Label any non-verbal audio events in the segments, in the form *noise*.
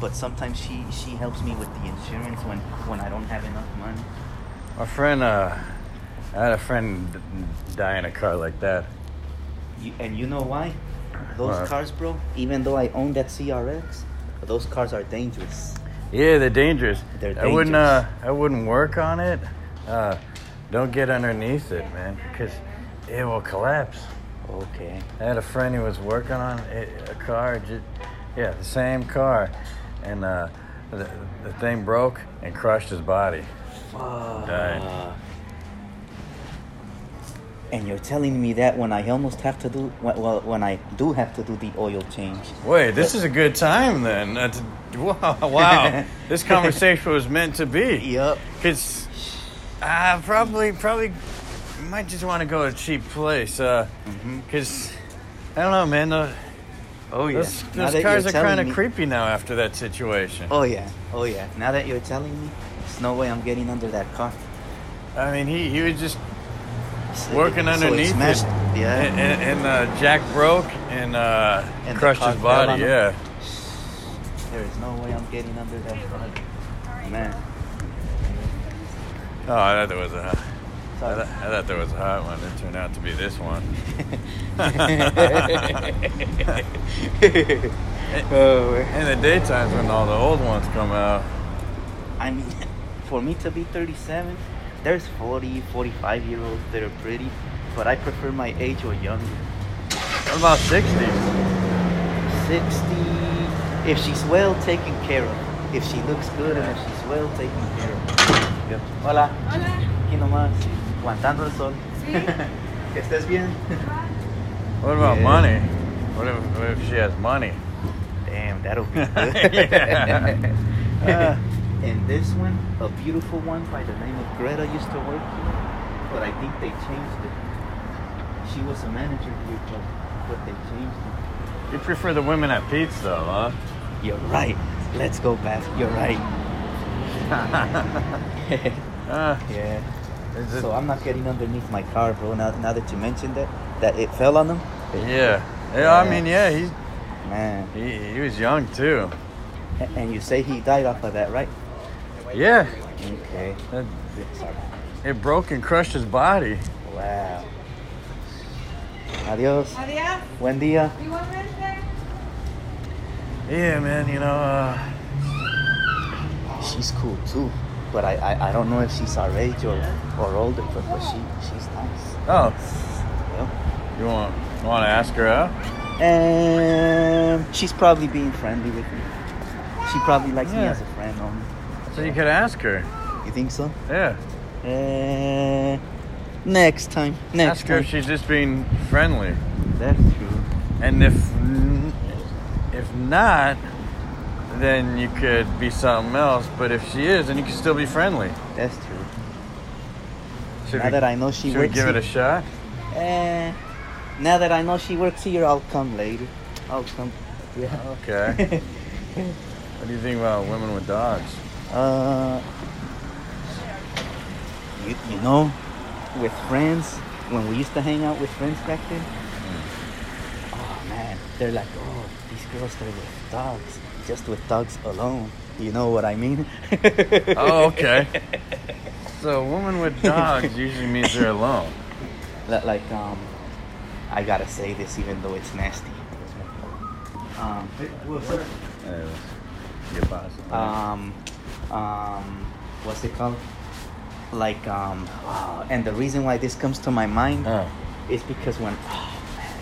but sometimes she she helps me with the insurance when when I don't have enough money. My friend, uh, I had a friend die in a car like that. You, and you know why? Those Why? cars, bro. Even though I own that CRX, those cars are dangerous. Yeah, they're dangerous. They're dangerous. I wouldn't, uh. I wouldn't work on it. Uh, don't get underneath it, man, because it will collapse. Okay. I had a friend who was working on a, a car, ju- yeah, the same car, and uh, the, the thing broke and crushed his body. Died. And you're telling me that when I almost have to do when- well when I do have to do the oil change. Wait, this is a good time then. That's, wow, *laughs* wow. *laughs* this conversation was meant to be. Yup. Cause I probably probably might just want to go to a cheap place. Uh, Cause I don't know, man. The, Oh yeah. those those cars you're kind of creepy now after that situation. Oh yeah. Oh yeah. Now that you're telling me, there's no way I'm getting under that car. I mean, he he was just So- working so it underneath smashed- it. Yeah. And, and, and uh, Jack broke and, uh, And crushed his body. Yeah. There is no way I'm getting under that car. Man. Oh, I thought there was a. I Sorry. thought, I thought there was a hot one. It turned out to be this one. *laughs* *laughs* oh, In the daytimes when all the old ones come out. I mean, *laughs* for me to be 37, there's 40, 45 year olds that are pretty, but I prefer my age or younger. What about 60? 60, if she's well taken care of. If she looks good and if she's well taken care of. Yep. Hola, Hola. aquí nomás, aguantando el sol. Sí. *laughs* que estés bien. What about Yeah. money? What if, what if she has money? Damn, that'll be *laughs* good. Yeah. *laughs* and this one, a beautiful one by the name of Greta used to work here, but I think they changed it. She was a manager here, but, but they changed it. You prefer the women at Pete's though, huh? You're right. Let's go back. You're right. Uh, yeah. Is it- So I'm not getting underneath my car, bro. Now, now that you mentioned that, that it fell on them. yeah. Yeah, I mean, yeah, he, Man. he he was young too. A- And you say he died off of that, right? Yeah, Okay. it, it broke and crushed his body. Wow. Adios. Adiós. Buen día. Igualmente. Yeah, man, you know, uh, She's cool too, but I, I, I don't know if she's our age or, or older, but, but she she's nice. oh, Yeah. you want want to ask her out? And she's probably being friendly with me. She probably likes me as a friend only. So you could ask her. You think so? Yeah. Uh, next time. Next ask her time. if she's just being friendly. That's true. And if if not, then you could be something else. But if she is, then you can still be friendly. That's true. Should now we, that I know she should we works give it a shot? Eh, now that I know she works here, I'll come later. I'll come. Yeah. Okay. *laughs* what do you think about women with dogs? Uh, you, you know, with friends, when we used to hang out with friends back then, oh man, they're like, oh, these girls, they're with dogs, just with dogs alone. You know what I mean? *laughs* Oh, okay. So, a woman with dogs usually means they're alone. *laughs* Like, um, I gotta say this even though it's nasty. Um, um, um, what's it called? Like, um, oh, and the reason why this comes to my mind Oh. is because when oh, man,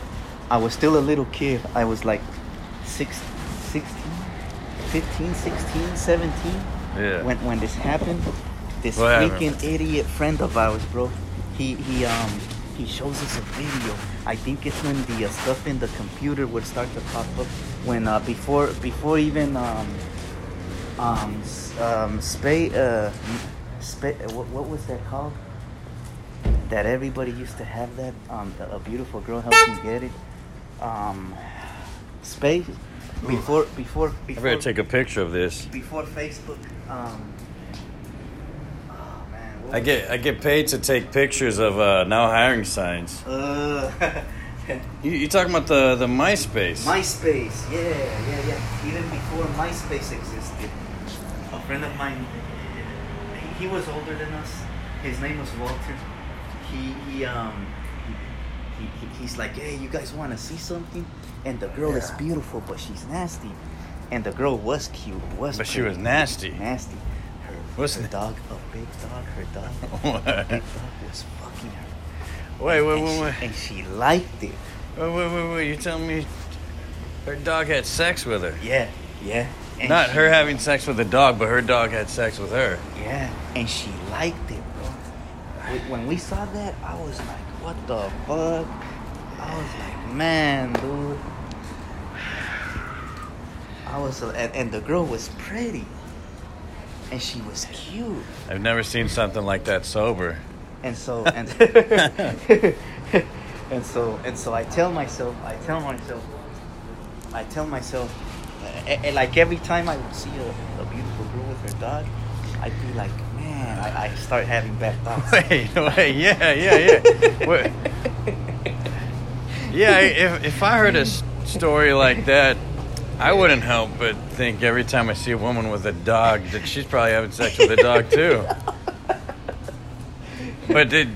I was still a little kid, I was like six, 16, 15, 16, 17. Yeah. When when this happened, this What freaking happened? idiot friend of ours, bro, he he um he shows us a video. I think it's when the uh, stuff in the computer would start to pop up when uh before before even um um um spay uh spay what, what was that called? That everybody used to have that um a beautiful girl helped me get it. Um space before before before. I before better take a picture of this. before Facebook. Um, oh man, I get I get paid to take pictures of uh, now hiring signs. Uh, *laughs* You, you talking about the the MySpace? MySpace, yeah, yeah, yeah. Even before MySpace existed, a friend of mine, he, he was older than us. His name was Walter. He he um he, he, he's like, hey, you guys want to see something? And the girl is beautiful, but she's nasty. And the girl was cute, was But she was nasty. nasty. Her, What's her the- dog, a big dog, her dog, *laughs* What? a big dog was fucking her. Wait, wait, and, wait, she, wait. and she liked it. Wait, wait, wait, wait. You telling me her dog had sex with her? Yeah, yeah. And Not she- her having sex with the dog, but her dog had sex with her. Yeah, and she liked it, bro. When we saw that, I was like, what the fuck? I was like, man, dude. I was, and, and the girl was pretty. And she was cute. I've never seen something like that sober. And so, and, *laughs* *laughs* and so, and so I tell myself, I tell myself, I tell myself, a- a- like every time I would see a, a beautiful girl with her dog, I'd be like, man, I, I start having bad thoughts. *laughs* Wait, wait, yeah, yeah, yeah. Yeah, if, if I heard a story like that, I wouldn't help but think every time I see a woman with a dog that she's probably having sex with a dog too. But did,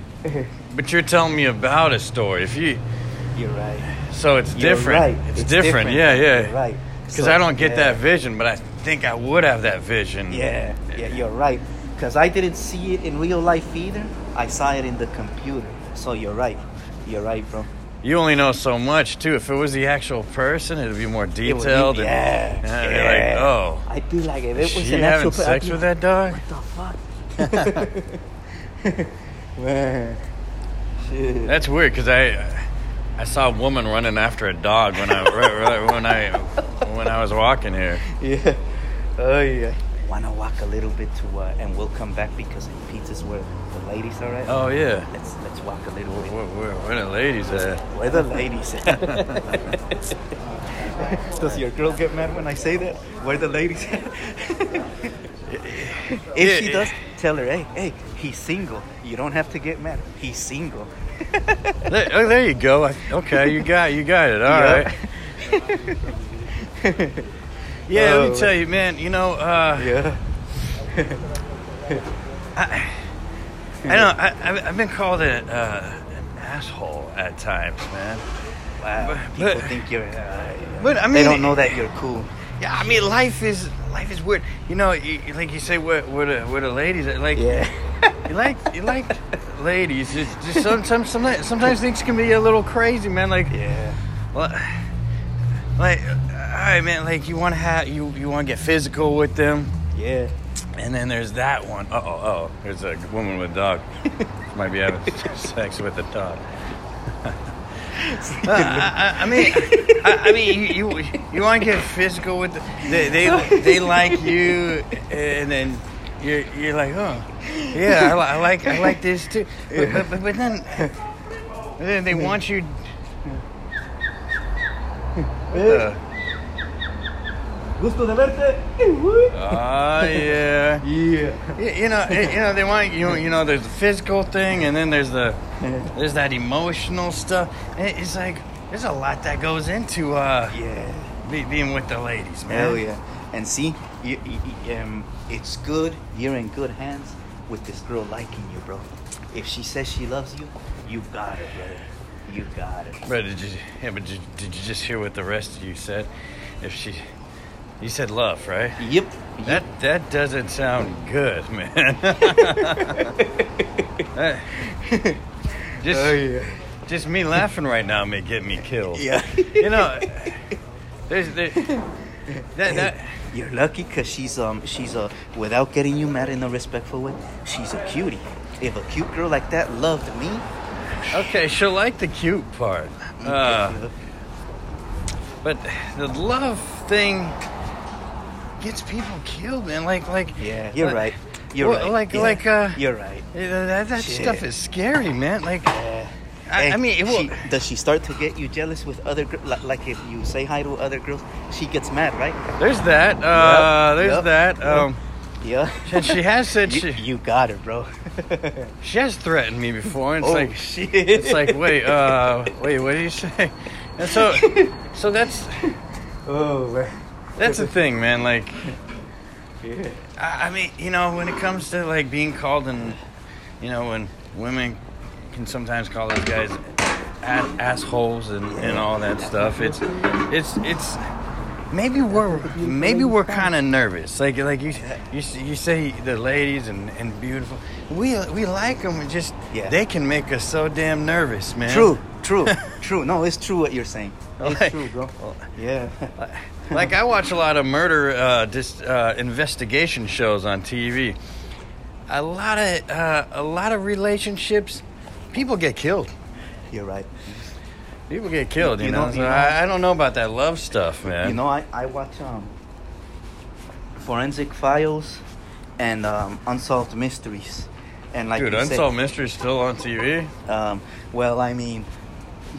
but you're telling me about a story. If you, You're right. so it's You're different. right. It's, different. Yeah, yeah. You're right. Because So, I don't get yeah. that vision, but I think I would have that vision. Yeah, yeah, you're right. Because I didn't see it in real life either. I saw it in the computer. So you're right. You're right, bro. You only know so much too. If it was the actual person, it'd be more It would be- detailed. and- yeah, yeah, yeah. you're like, oh, I'd be like, if it was an having actual per- I'd sex with like, that dog? What the fuck? *laughs* Man, shit. That's weird because I I saw a woman running after a dog when I when I when I was walking here. yeah. Oh yeah. Wanna walk a little bit to, uh, and we'll come back because pizza's where the ladies are at. Oh yeah, Let's let's walk a little where, bit. where, where, where the ladies at? Where the ladies at? *laughs* Does your girl get mad when I say that? Where the ladies at? *laughs* if she Yeah. does, tell her, hey, hey, he's single. You don't have to get mad. He's single. *laughs* There, oh, there you go. I- Okay, you got you got it. All Yeah. right. Yeah, let Oh, me tell you, man. You know, uh, Yeah. I know I, I've I've been called a, uh, an asshole at times, man. Wow. But- People but- think you're. Uh, *laughs* But I mean, they don't know that you're cool. Yeah, I mean, life is life is weird. You know, you, like you say, where where the where the ladies like Yeah. you like you like *laughs* ladies. It's just sometimes sometimes sometimes things can be a little crazy, man. Like yeah. well, like all right, man. Like you want to have you you want to get physical with them, Yeah. And then there's that one. Uh oh, oh, there's a woman with a dog. Might be having *laughs* sex with a dog. *laughs* Uh, I, I- mean, I, I mean, you you, you want to get physical with the, they, they they like you, and then you're you're like, oh, yeah, I, I like I like this too, but but, but, but then then they want you. *laughs* Uh, Gusto de verte. Ah, yeah. Yeah. You, you know, you know they want you. You know, there's the physical thing, and then there's the *laughs* there's that emotional stuff. It's like there's a lot that goes into uh, Yeah. be, being with the ladies, man. Hell yeah. And see, you, you, um, it's good. You're in good hands with this girl liking you, bro. If she says she loves you, you got it, brother. You got it. But did you? Yeah, but did, did you just hear what the rest of you said? If she, you said love, right? Yep. That that doesn't sound good, *laughs* man. That- just Oh, yeah. just me laughing right now may get me killed. Yeah. You know, there's there, that that. You're lucky because she's um she's a without getting you mad in a respectful way. She's a cutie. If a cute girl like that loved me, Okay, she'll like the cute part. Uh, but the love thing gets people killed, man. Like, like. yeah, you're like- right. You're well, right. Like, Yeah, like, uh, you're right. that, that Shit. stuff is scary, man. Like, Yeah. I, I mean, she, does she start to get you jealous with other girls? Like, like if you say hi to other girls, she gets mad, right? There's that. Uh, Yep, there's yep, that. Um, Yeah. and she has said you, she. you got it, bro. *laughs* She has threatened me before, and it's oh like shit! it's like wait, uh, wait, what did you say? And so, *laughs* so that's oh man. That's the thing, man. Like, Yeah. I, I mean, you know, when it comes to like being called, and you know, when women can sometimes call those guys ass, assholes and, and all that stuff, it's it's it's maybe we're maybe we're kind of nervous. Like like you you you say the ladies and, and beautiful, we we like them. Just Yeah. they can make us so damn nervous, man. True, true, *laughs* true. No, it's true what you're saying. It's Like- true, bro. Yeah. Like I watch a lot of murder uh, dis, uh, investigation shows on TV. A lot of uh, a lot of relationships, people get killed. You're right. People get killed. You, You know, know- So you know- I, I don't know about that love stuff, man. You know, I, I watch um, Forensic Files and um, Unsolved Mysteries. And like dude, you said- Unsolved Mystery's still on TV. Um, well, I mean,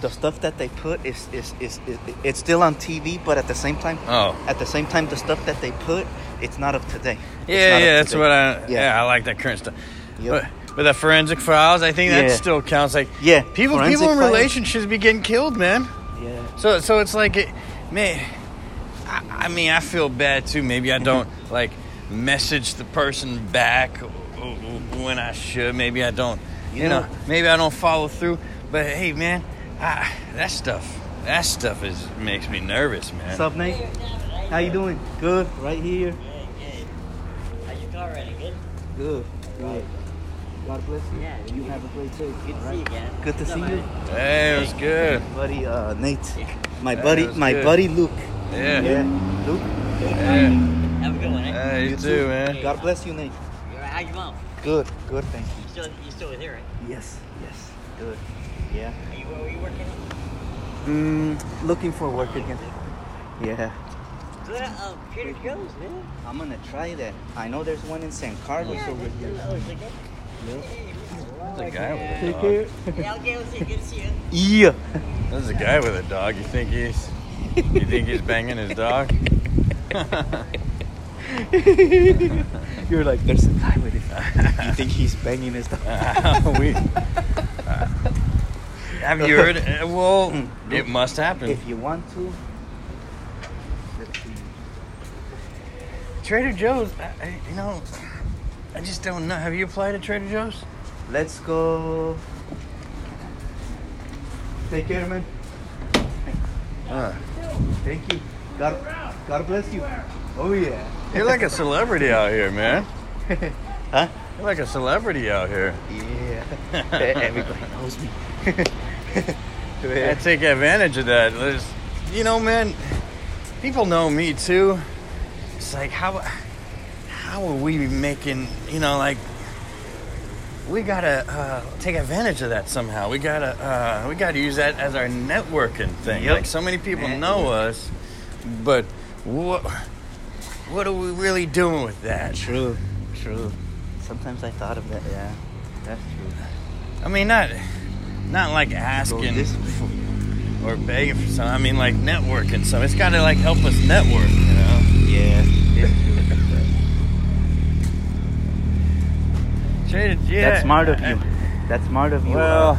the stuff that they put is, is, is, is it's still on TV, but at the same time, Oh. at the same time, the stuff that they put, it's not of today. It's Yeah, yeah, that's today. what I. Yeah. Yeah. I like that current stuff. Yep. But, but the forensic files, I think that Yeah. still counts. Like, Yeah, people, Forensic people in Files. relationships be getting killed, man. Yeah. So, so it's like, it, man. I, I mean, I feel bad too. Maybe I don't *laughs* like message the person back when I should. Maybe I don't. You, You know, know- maybe I don't follow through. But hey, man, I, that stuff, that stuff is makes me nervous, man. What's up, Nate? How you doing? Good. Right here. How's your car running? Good? Good. Good. God bless you. Yeah, You have a great day. Good to see you again. Good to What's see up, you. man? Hey, it was good. buddy uh, Nate, my Yeah, buddy, that my good. buddy Luke. Yeah. Yeah, Luke. Yeah. Have a good one, eh? Hey, you too, man. God bless you, Nate. You're right. How's your mom? Good, good, thank you. You still, you still with her, right? Yes, yes, good. Yeah. Are you, were you working? Mm, looking for work again. Yeah, Good at um, Trader Joe's, man. I'm gonna try that. I know there's one in San Carlos Yeah, over here. oh. There's a guy with a dog. Yeah, okay, we'll see. Good to see you. Yeah. There's a guy with a dog. You think he's you think he's banging his dog? *laughs* You're like, there's a guy with it. You think he's banging his dog? *laughs* we, *laughs* have you heard? *laughs* uh, Well, Mm. it must happen. If you want to. Trader Joe's, I, I, you know, I just don't know. Have you applied to Trader Joe's? Let's go. Take care, man. Uh, Thank you. God, God bless you. Oh yeah. you're like a celebrity out here, man. *laughs* huh? You're like a celebrity out here. Yeah. *laughs* Everybody knows me. *laughs* I take advantage of that. There's, you know, man, people know me too. It's like how how are we making? You know, like we gotta uh, take advantage of that somehow. We gotta uh, we gotta use that as our networking thing. Yep. Like so many people Yeah. know us, but what what are we really doing with that? True. True. Sometimes I thought of that. Yeah. That's true. I mean, not not like asking. or begging for something. I mean, like networking. So it's got to like help us network, you know. Yeah. That's smart of you. That's smart of you. Well,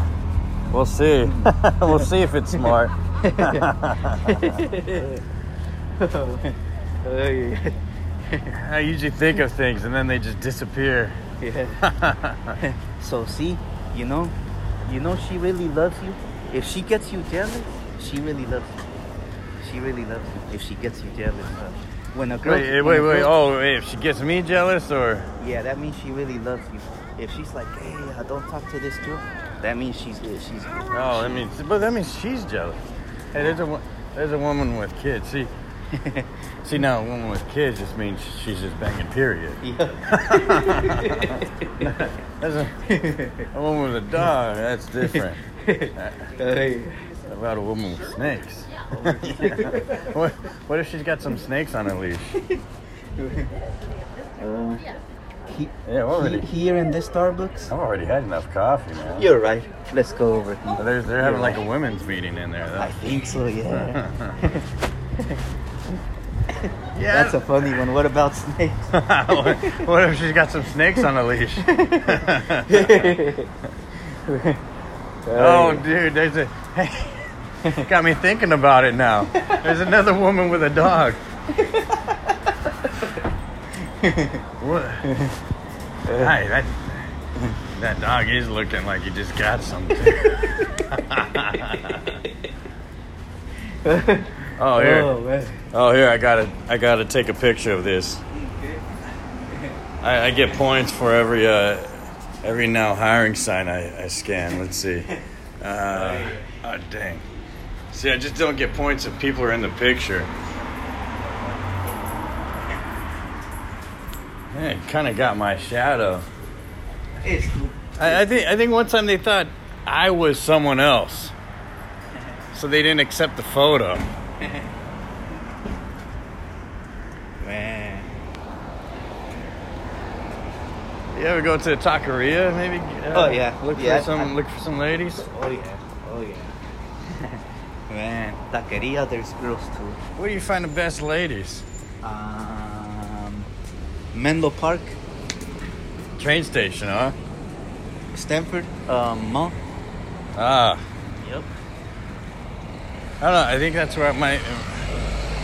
we'll see. *laughs* we'll see if it's smart. *laughs* *laughs* I usually think of things and then they just disappear. Yeah. so see, you know, you know she really loves you. If she gets you jealous, she really loves you. She really loves you. If she gets you jealous, uh, when a girl, Wait, wait, when a wait. Oh, wait, if she gets me jealous or yeah, that means she really loves you. If she's like, hey, uh, don't talk to this girl, that means she's she's. oh, that means but that means she's jealous. Hey, there's a there's a woman with kids. See, *laughs* see now a woman with kids just means she's just banging. Period. yeah. *laughs* That's a, a woman with a dog. That's different. *laughs* Hey. What about a woman with snakes? what, what if she's got some snakes on her leash? Uh, he, Yeah, already. he- here in this Starbucks. I've already had enough coffee, man. You're right. Let's go over here. They're, they're having like a women's meeting in there, Though. I think so. Yeah. *laughs* Yeah. That's a funny one. What about snakes? what, *laughs* what if she's got some snakes on a leash? *laughs* oh, dude, there's a. Hey, got me thinking about it now. There's another woman with a dog. what? Hey, that that dog is looking like he just got something. Oh here, Oh oh here, I gotta, I gotta take a picture of this. I, I get points for every uh, every now hiring sign I, I scan. Let's see. Uh, oh dang. See, I just don't get points if people are in the picture. Hey, kind of got my shadow. It's cool. I, I think I think one time they thought I was someone else, so they didn't accept the photo. *laughs* Man. You ever go to a taqueria? Maybe. uh, Oh, yeah. Look Yeah, for some. I- look for some ladies. Oh yeah. Oh yeah. *laughs* Man, taqueria. There's girls too. Where do you find the best ladies? Um, Menlo Park, Train station, huh? Stanford, um, Mall. Ah. I don't know. I think that's where my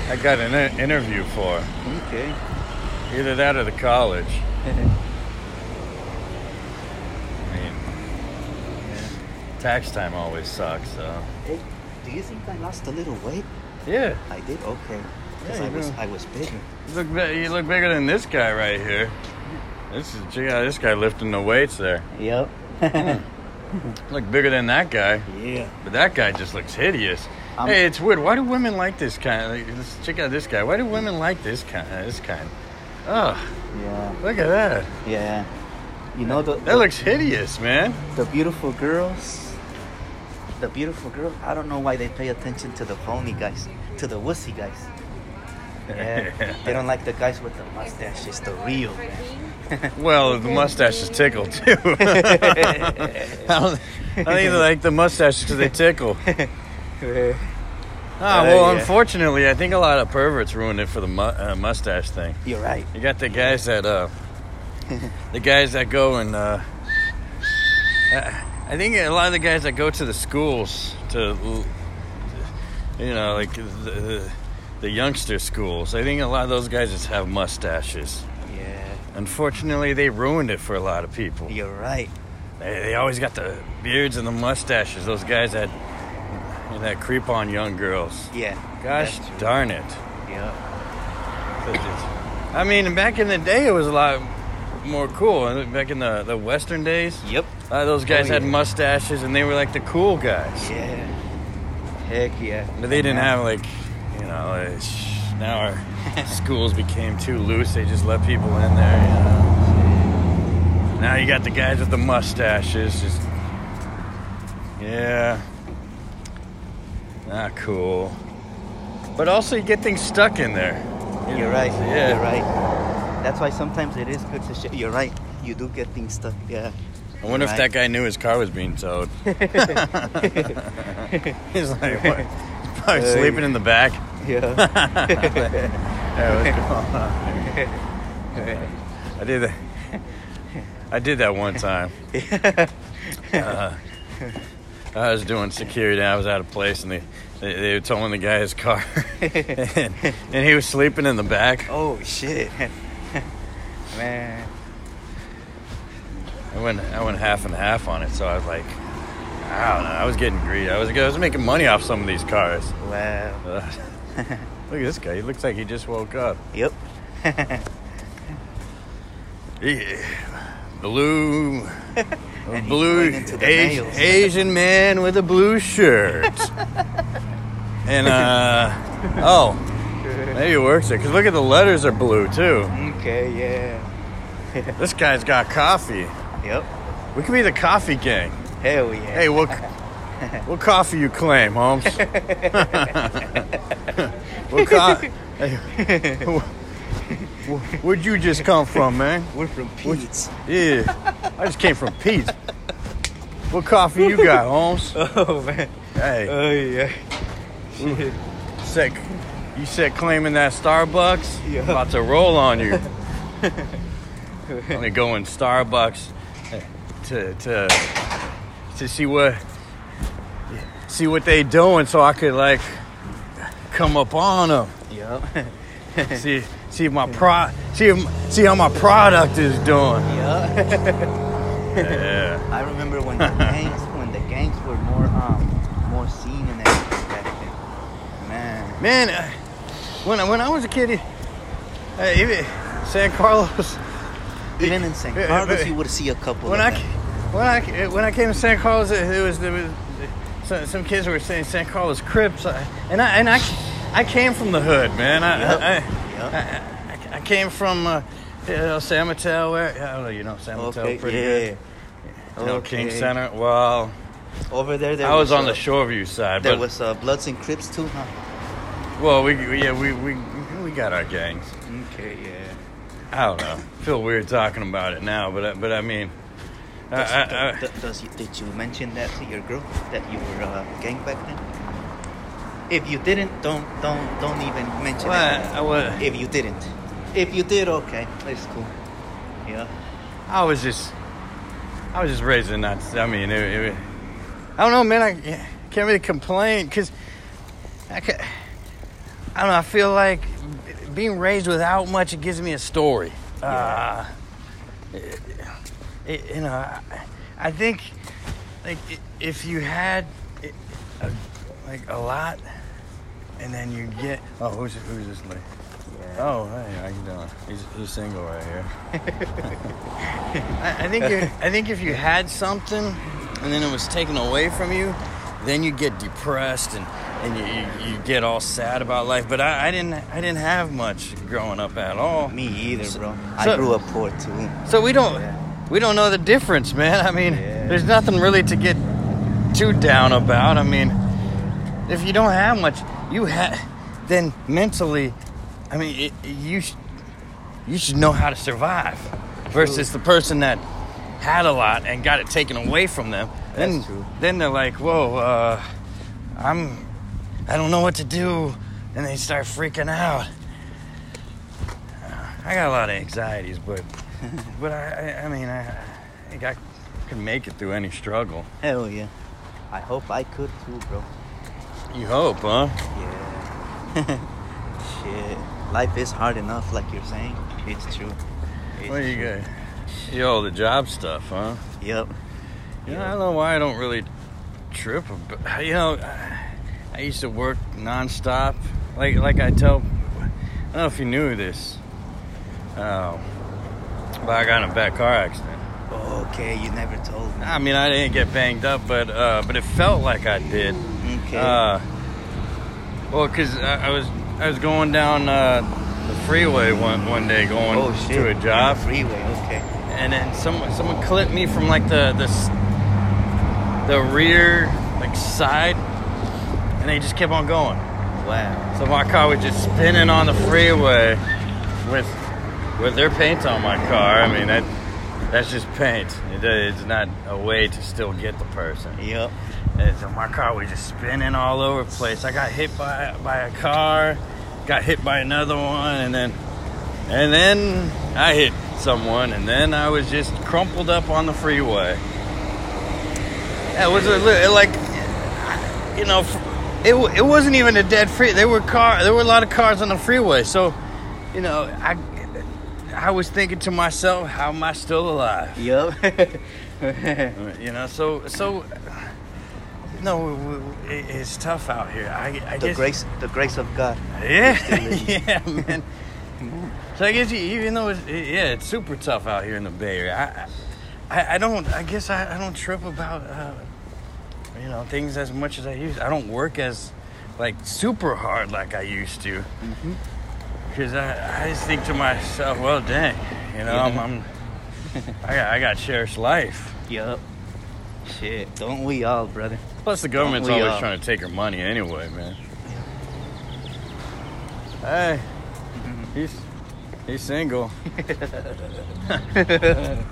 I got an interview for. Okay. Either that or the college. *laughs* I mean, tax time always sucks. So hey, do you think I lost a little weight? yeah, I did. Okay. Because Yeah, I was do. I was bigger. you look you look bigger than this guy right here. This is check out this guy lifting the weights there. Yep. *laughs* Look bigger than that guy. yeah. But that guy just looks hideous. Um, hey, it's weird. Why do women like this kind? Like, let's check out this guy. Why do women like this kind? Uh, this kind. Oh, Yeah. look at that. Yeah. You know the That the, looks hideous, man. the beautiful girls. The beautiful girls. I don't know why they pay attention to the phony guys, to the wussy guys. *laughs* Yeah. they don't like the guys with the mustaches, the real man. *laughs* Well, the mustaches tickle too. *laughs* I don't, I think they like the mustaches because they tickle. Ah, Uh, well, yeah. unfortunately, I think a lot of perverts ruined it for the mu- uh, mustache thing. You're right. You got the guys that, uh, *laughs* the guys that go and, uh, uh, I think a lot of the guys that go to the schools to, you know, like the, the, the youngster schools. I think a lot of those guys just have mustaches. Yeah. Unfortunately, they ruined it for a lot of people. You're right. They, they always got the beards and the mustaches. Those guys that that creep on young girls. Yeah. Gosh darn it! Yeah. I mean, back in the day, it was a lot more cool. Back in the, the Western days, Yep. a lot of those guys Oh, had mustaches and they were like the cool guys. Yeah. Heck yeah. But they didn't have like, you know, sh- now our *laughs* schools became too loose. They just let people in there. You know? Now you got the guys with the mustaches. Just yeah, not cool. But also, you get things stuck in there. You You're know, right. Yeah. You're right. That's why sometimes it is good to share. You're right. You do get things stuck. Yeah. I wonder if that guy knew his car was being towed. *laughs* *laughs* He's like, what? He's *laughs* probably sleeping in the back. Yeah. Hey, what's going on? I did that. I did that one time. Uh, I was doing security. And I was out of place, and they they, they were towing the guy his car, *laughs* and, and he was sleeping in the back. oh shit. *laughs* Man. I went I went half and half on it, so I was like, I don't know. I was getting greedy. I was I was making money off some of these cars. Wow. Uh, *laughs* look at this guy. He looks like he just woke up. Yep. Yeah. Blue, And blue going into the Asi- nails. Asian man with a blue shirt. *laughs* and uh, oh, maybe it works there because look at the letters are blue too. Okay. Yeah. *laughs* This guy's got coffee. Yep. We could be the coffee gang. Hell yeah. Hey, what *laughs* what coffee you claim, Holmes? what coffee? Hey, wh- wh- where'd you just come from, man? *laughs* We're from Pete's. Yeah, I just came from Pete's. *laughs* What coffee you got, Holmes? *laughs* Oh man. Hey, Oh yeah. sick. you said claiming that Starbucks, Yeah. about to roll on you. Let me go in Starbucks uh, to to to see what see what they doing, so I could like come up on them. Yep. See see if my pro see if, see how my product is doing. yeah. *laughs* *laughs* Yeah. I remember when the *laughs* gangs when the gangs were more um more seen in back. Man. Man, uh, when I, when I was a kid, uh, even San Carlos. Even in. Yeah, Carlos, you would see a couple when of I them. when I when I came to San Carlos, it it was there was some, some kids were saying San Carlos Crips, I- and I and I I came from the hood, man. I Yep. I, Yep. I, I, I came from uh, you know, San Mateo. Where I don't know, you know San Mateo Okay, pretty yeah. good. You know, King Center. Well, Over there, there I was on uh, the Shoreview side, There but was uh, Bloods and Crips too, huh? well, we yeah we we we got our gangs. Okay, yeah. I don't know. Feel weird talking about it now, but I- but I mean, Does, I, I, does- does did you mention that to your girl that you were uh, gang back then? If you didn't, don't don't don't even mention well, it. I, If you didn't, if you did, okay, it's cool. Yeah. I was just I was just raising not. I mean, it, it, I don't know, man. I can't really complain because I, I don't know. I feel like being raised without much it gives me a story. Uh, it- it- you know, I, I think like if you had like a lot, and then you get oh who's who's this lady? Oh hey, how you doing? He's, he's single right here. *laughs* I, I think I think if you had something and then it was taken away from you, then you get depressed and, and you, you, you get all sad about life. But I, I didn't I didn't have much growing up at all. Me either, bro. I So- grew up poor too. So we don't Yeah. we don't know the difference, man. I mean, Yeah. there's nothing really to get too down about. I mean, if you don't have much, you have then mentally. I mean, it, you sh- you should know how to survive versus the person that had a lot and got it taken away from them. then true. then they're like, "Whoa, uh, I'm I don't know what to do," and they start freaking out. I got a lot of anxieties, but *laughs* but I, I, I mean, I, I think I could make it through any struggle. Hell yeah. I hope I could too, bro. You hope, huh? Yeah. *laughs* Shit. Life is hard enough, like you're saying. It's true. It's Well, you true. got you all the job stuff, huh? Yep. You know, I don't know why I don't really trip. About, you know, I used to work nonstop. Like like I tell, I don't know if you knew this. Oh, but I got in a bad car accident. Okay, you never told me. I mean, I didn't get banged up, but uh, but it felt like I did. Okay. Uh, well, cause I, I was I was going down uh, the freeway one one day going oh shit. to a job, freeway. Okay. and then someone someone clipped me from like the the the rear like side, and they just kept on going. Wow. So my car was just spinning on the freeway with with their paint on my car. I mean that that's just paint. It, it's not a way to still get the person. Yep. And so my car was just spinning all over the place. I got hit by by a car, got hit by another one, and then and then I hit someone, and then I was just crumpled up on the freeway. It was a like you know, it it wasn't even a dead free. There were car there were a lot of cars on the freeway, so you know I. I was thinking to myself, how am I still alive? Yep. *laughs* You know, so so no, w- w- it- it's tough out here. I, I the guess grace, the grace of God. yeah, *laughs* yeah, man. So I guess you, even though it's it- yeah, it's super tough out here in the Bay Area. I I, I don't. I guess I, I don't trip about uh, you know things as much as I used. I don't work as like super hard like I used to. Mm-hmm. Because I, I just think to myself, well, dang, you know, I'm, I'm *laughs* I got I got cherished life. Yep. Shit. Don't we all, brother? Plus, the government's always all? trying to take your money anyway, man. Hey, he's he's single. *laughs*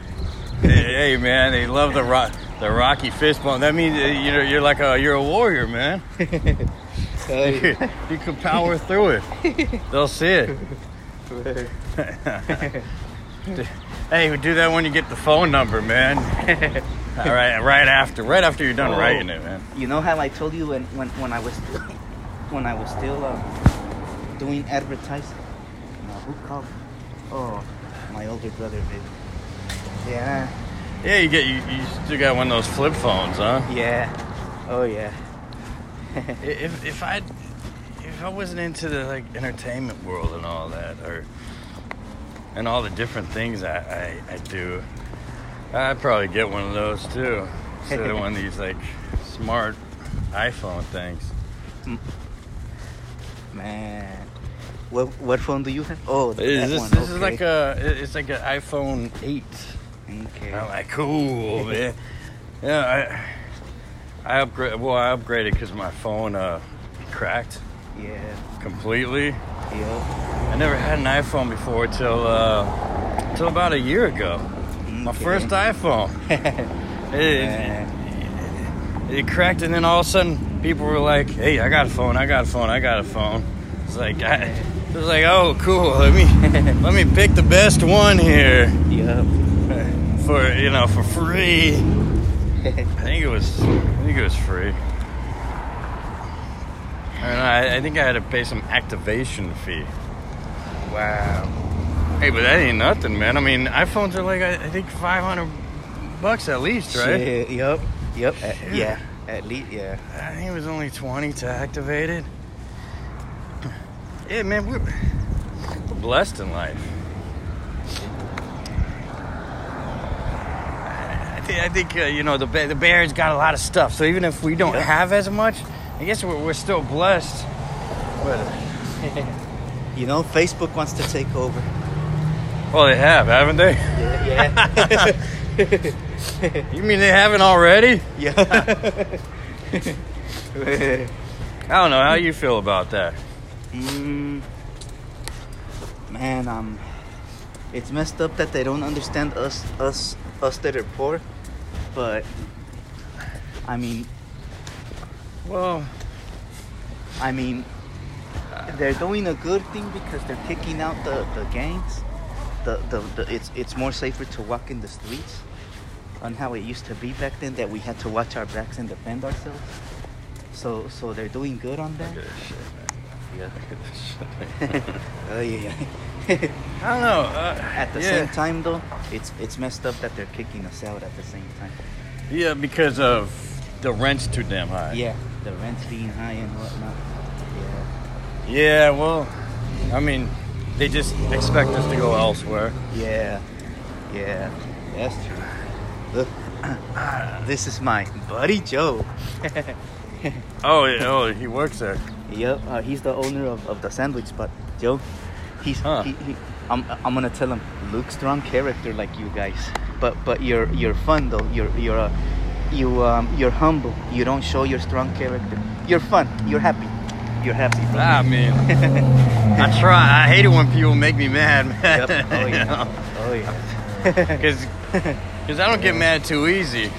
hey, man, they love the rock, the Rocky fist bump. That means uh, you're you're like a you're a warrior, man. *laughs* you can power through it. They'll see it. *laughs* Hey, we do that when you get the phone number, man. *laughs* All right, right after, right after you're done Oh. writing it, man. You know how I told you when when, when I was when I was still uh, doing advertising. No, who called? Oh, my older brother did. Yeah, Yeah, you get you, you still got one of those flip phones, huh? yeah. Oh yeah. *laughs* If if I if I wasn't into the like entertainment world and all that, or and all the different things I, I, I do, I'd probably get one of those too. Instead of one of these like smart iPhone things. Man, what what phone do you have? Oh, that This, one. this is like a it's like an iPhone eight. Okay. I'm like cool, man. Yeah, I I upgrade. Well, I upgraded because my phone uh cracked Yeah. completely. Yeah. I never had an iPhone before till uh, till about a year ago. My first iPhone. *laughs* It, Man. it cracked, and then all of a sudden, people were like, "Hey, I got a phone. I got a phone. I got a phone." It's like I, it was like, "Oh, cool. Let me *laughs* let me pick the best one here Yup. For you know for free." *laughs* I think it was I think it was free. I. I, I think I had to pay some activation fee. wow. Hey, but that ain't nothing, man. I mean, iPhones are like I, I think five hundred bucks at least, right? Shit, yep. Uh, yeah. At least. Yeah. I think it was only twenty to activate it. Yeah, man, we're, we're blessed in life. I think, I think uh, you know the the Bears got a lot of stuff. So even if we don't Yeah. have as much, I guess we're, we're still blessed. But *laughs* You know, Facebook wants to take over. well, they have, haven't they? Yeah. Yeah. *laughs* You mean they haven't already? yeah. *laughs* I don't know how you feel about that. mm, man, um, it's messed up that they don't understand us, us, us that are poor. But I mean, Well, I mean, they're doing a good thing because they're kicking out the, the gangs. The, the, the it's it's more safer to walk in the streets on how it used to be back then that we had to watch our backs and defend ourselves. So so they're doing good on that. look at this shit. Yeah. Look at this shit. *laughs* oh yeah. *laughs* I don't know. Uh, at the yeah. same time though, it's it's messed up that they're kicking us out at the same time. Yeah, because of the rent's too damn high. Yeah, the rent's being high and whatnot. Yeah. Yeah, well, I mean, they just expect us to go elsewhere. Yeah, yeah, that's true. Look, *coughs* this is my buddy Joe. *laughs* Oh, yeah, oh, he works there. yep, uh, he's the owner of, of the sandwich spot. Joe, he's Huh. he, he, I'm I'm gonna tell him Luke strong character like you guys, but but you're you're fun though. You're you're uh, you um you're humble. You don't show your strong character. You're fun. You're happy. You're happy. Bro. I mean, *laughs* I try. I hate it when people make me mad, man. Yep. Oh *laughs* yeah. Oh yeah. *laughs* Because because I don't get mad too easy.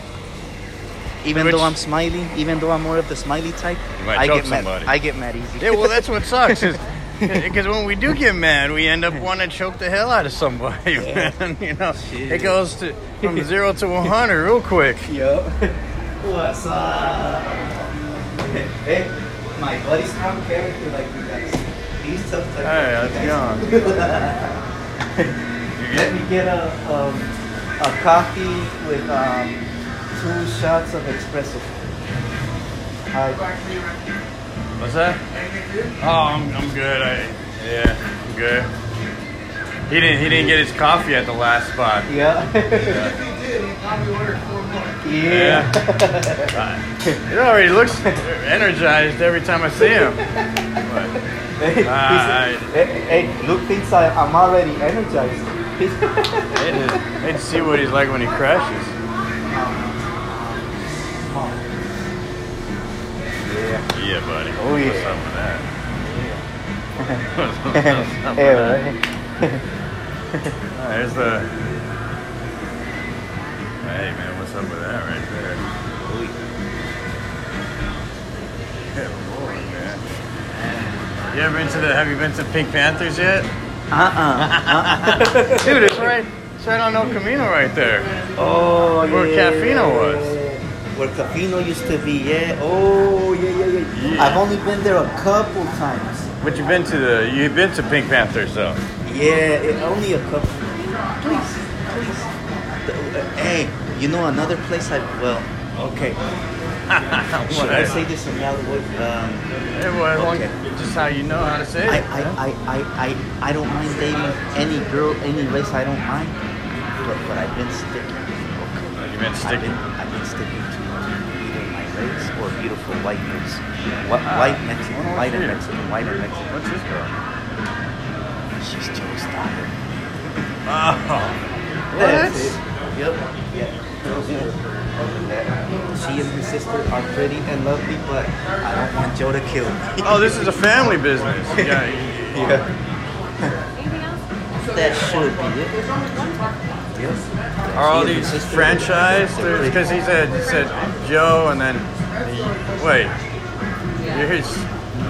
even Which- though I'm smiling, even though I'm more of the smiley type, I get mad. I get mad easy. Yeah, well, that's what sucks. Because when we do get mad, we end up wanting to choke the hell out of somebody, Yeah. man. *laughs* You know, Shit. it goes to from zero to 100 real quick. *laughs* Yo. What's up? hey, my buddy strong character like you guys. He's tough type. Hey, like how's you it guys. going? *laughs* You Let get- me get a um, a coffee with um, two shots of espresso. Hi. What's that? Oh, I'm, I'm good. I, yeah, I'm good. He didn't he didn't get his coffee at the last spot. Yeah. Yeah. yeah. He *laughs* already looks energized every time I see him. But, Hey, he's- Alright. hey, hey, Luke thinks I, I'm already energized. *laughs* I hate to- hate to see what he's like when he crashes. Yeah. Yeah, buddy. Oh, What's yeah. up with that? *laughs* What's up *laughs* with hey, that? right? *laughs* There's the Hey man, what's up with that right there? Good lord, man. You ever been to the? Have you been to Pink Panthers yet? Uh-uh. uh-uh. Dude, it's right. It's right on El Camino right there. Oh, Where yeah. Cafino was. Where Cafino used to be, yeah. Oh, yeah, yeah, yeah, Yeah. I've only been there a couple times. But you've been to the. You've been to Pink Panthers though. Yeah, it, only a couple. Please, please. The- uh, hey, you know another place I well, okay. *laughs* Should I say this in Hollywood? Um, It was Okay. just how you know how to say I, it. I, I, I, I, I don't mind dating any girl, any race. I don't mind, but but I've been sticking. You've been I've sticking. been, I've been sticking to race or beautiful white girls. Wh- White Mexican, white and shit. Mexican, white and Mexican. What's this girl? She's Joe's daughter. Oh. That's it. Yep. Yeah. She and her sister are pretty and lovely, but I don't want Joe to kill me. Oh, this is a family business. *laughs* Yeah. yeah. Anything else? That should be it. Yes. Are all She these sister- franchised? Because he said he said Joe and then he, wait. You're his.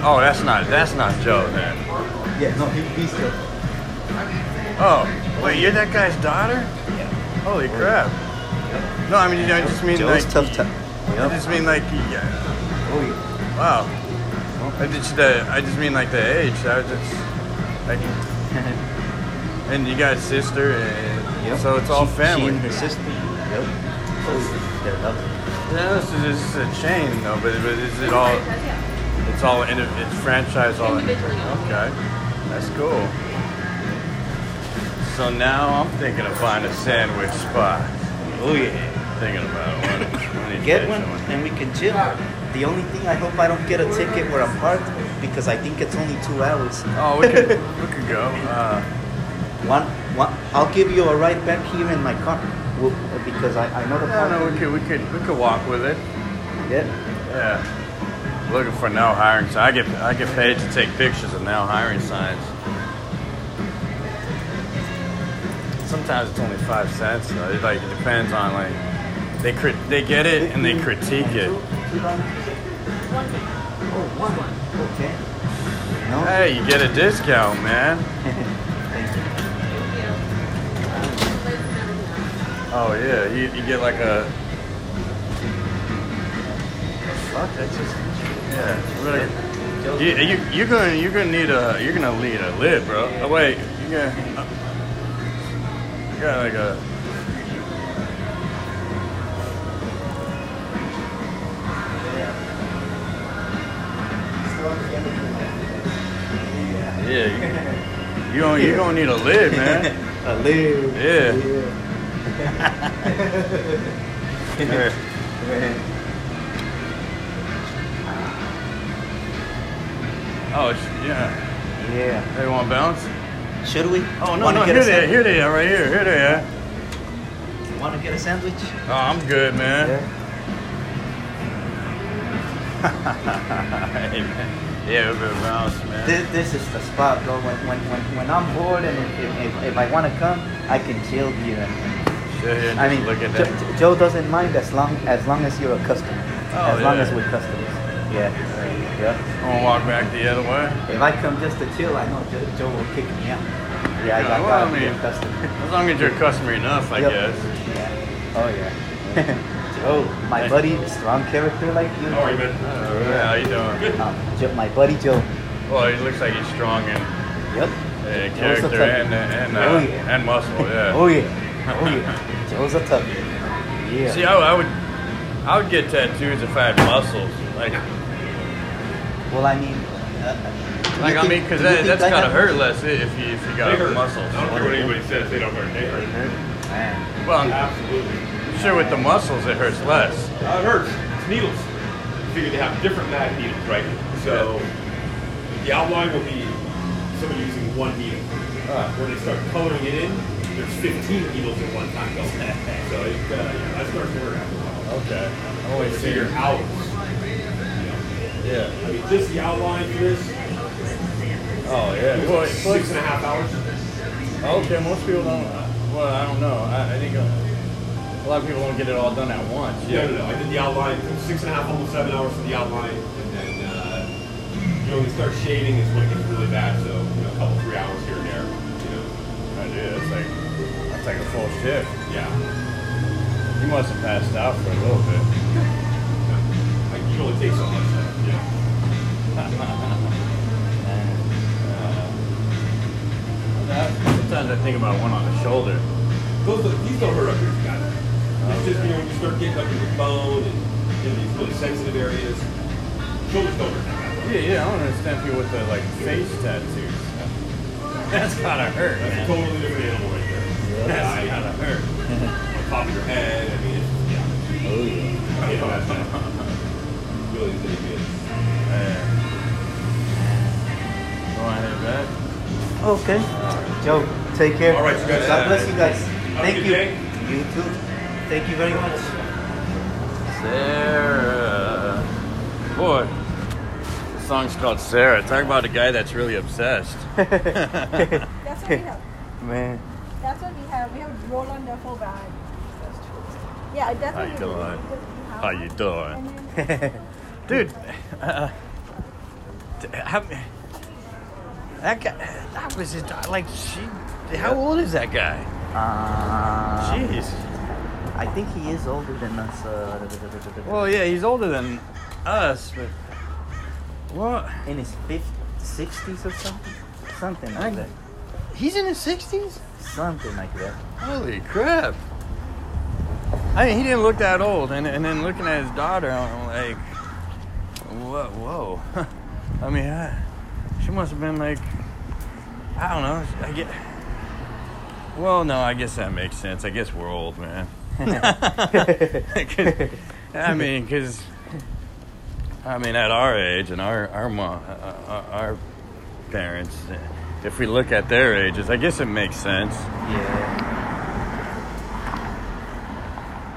Oh, that's not that's not Joe then. Yeah, no, he, he's the. Oh, wait, you're that guy's daughter? Yeah. Holy crap! No, I mean I just mean Joe's like. tough time. I just mean like. Yeah. Oh, yeah. Wow. I just uh, I just mean like the age. I was just like. *laughs* And you got a sister, and Yep. so it's all She- She family. and her sister. Yep. Oh, they're lovely. Yeah, this is, this is a chain though, but, but is it all? It's all in, it's franchise all. Individually owned. Okay, that's cool. So now I'm thinking of finding a sandwich spot. Oh yeah. Thinking about one. I need to Get get one someone. and we can chill. The only thing I hope I don't get a ticket where I'm parked because I think it's only two hours. Oh, we could *laughs* we could go. Uh, One, one. I'll give you a ride back here in my car Well, because I, I know the no, no, we could we could we could walk with it. Yeah. Yeah. Looking for now hiring. So I get I get paid to take pictures of now hiring signs. Sometimes it's only five cents. So it like it depends on like they crit they get it and they critique it. Oh, one. Okay. No. Hey, you get a discount, man. *laughs* Oh yeah, you, you get like a. Fuck, that's just yeah. Really. You, you you're gonna you're gonna need a you're gonna need a lid, bro. Oh wait, you got you got like a. Yeah, you, you gonna you gonna need a lid, man. *laughs* A lid. Yeah. Yeah. *laughs* Oh sh- yeah. Yeah. They want to bounce? Should we? Oh no Wanna no here they sandwich? here they are right here here they are. You Want to get a sandwich? Oh I'm good man. *laughs* Hey, man. yeah, a bit of bounce man. This, this is the spot, bro. When, when, when, when I'm bored and if, if, if, if I want to come, I can chill here. And, here and I mean, look at Jo- that. Jo- Joe doesn't mind as long as long as you're a customer. Oh, as long as we're customers. Yeah. Yeah. I'm gonna walk back the other way. If I come just to chill, I know Joe, Joe will kick me out. Yeah, I got well, I be a mean- customer. *laughs* As long as you're a customer enough, I Yep. guess. Yeah. Oh yeah. *laughs* Joe, my buddy, strong character like you. How are you, man? Oh, yeah, how you doing? Um, Joe, my buddy Joe. Well, he looks like he's strong in Yep. uh, character and and uh, Oh, yeah. and muscle. Yeah. *laughs* Oh yeah. Oh yeah. Joe's a toughie. Yeah. See, I, I would, I would get tattoos if I had muscles. Like, well, I mean. Uh, like I think- mean, because that, think that's I gotta hurt less if you if you got They hurt. muscles. I don't care what anybody says. They don't hurt. They hurt. Man. Well, I'm Absolutely. sure with the muscles it hurts less. Uh, it hurts. It's needles. Figured they have different mag needles, right? So the outline will be somebody using one needle. Ah. When they start coloring it in, there's 15 needles at one time going. *laughs* so it, uh, yeah, that starts to hurt after a while. Okay. I'm But always hours. You Yeah. I mean, just the outline for this, Oh yeah. Well, like- six and a half hours. okay, most people don't. Well, I don't know. I, I think. Uh, A lot of people don't get it all done at once. No, no, no. I did the outline. Six and a half, almost seven hours for the outline, and then uh, you know when you start shading is when it gets really bad. So you know, a couple three hours here and there. You know, I. It's like that's like a full shift. yeah. You must have passed out for a little bit. *laughs* Like you can only take so much. Stuff. Yeah. *laughs* Uh, sometimes I think about one on the shoulder. Those are, these don't hurt up here, guys. It's just you know when you start getting up in your bone and you know, these really sensitive areas. Shoulders don't hurt. Yeah, yeah. I don't understand people with the like face tattoos. *laughs* That's gotta hurt, That's a man. totally different animal. That's Yeah, gotta hurt. on top of your head. I mean, it's, yeah. Oh yeah. Yeah, that's really really good. Go ahead, back. Okay. Joe, take care. All right, you guys. God bless you guys. Have Thank you. day. You too. Thank you very much. Sarah. Boy, the song's called Sarah. Talk about a guy that's really obsessed. *laughs* *laughs* That's what we have. Man. That's we have. We have Roland Duffel bag. Yeah, that's How what you doing? have. We have How you doing? *laughs* Dude, *laughs* uh, how, that guy, that was his, da- like, she, how old is that guy? Uh, Jeez. I think he is older than us. Uh, *laughs* Well, yeah, he's older than us, but what? in his 50s, 60s or something? Something like I- that. He's in his 60s? Something like that. Holy crap. I mean, he didn't look that old, and, and then looking at his daughter, I'm like, whoa, whoa. *laughs* I mean, I, she must have been like, I don't know. I get. Well, no, I guess that makes sense. I guess we're old, man. *laughs* *laughs* I mean, because I mean, at our age and our our mom, uh, our parents, if we look at their ages, I guess it makes sense. Yeah.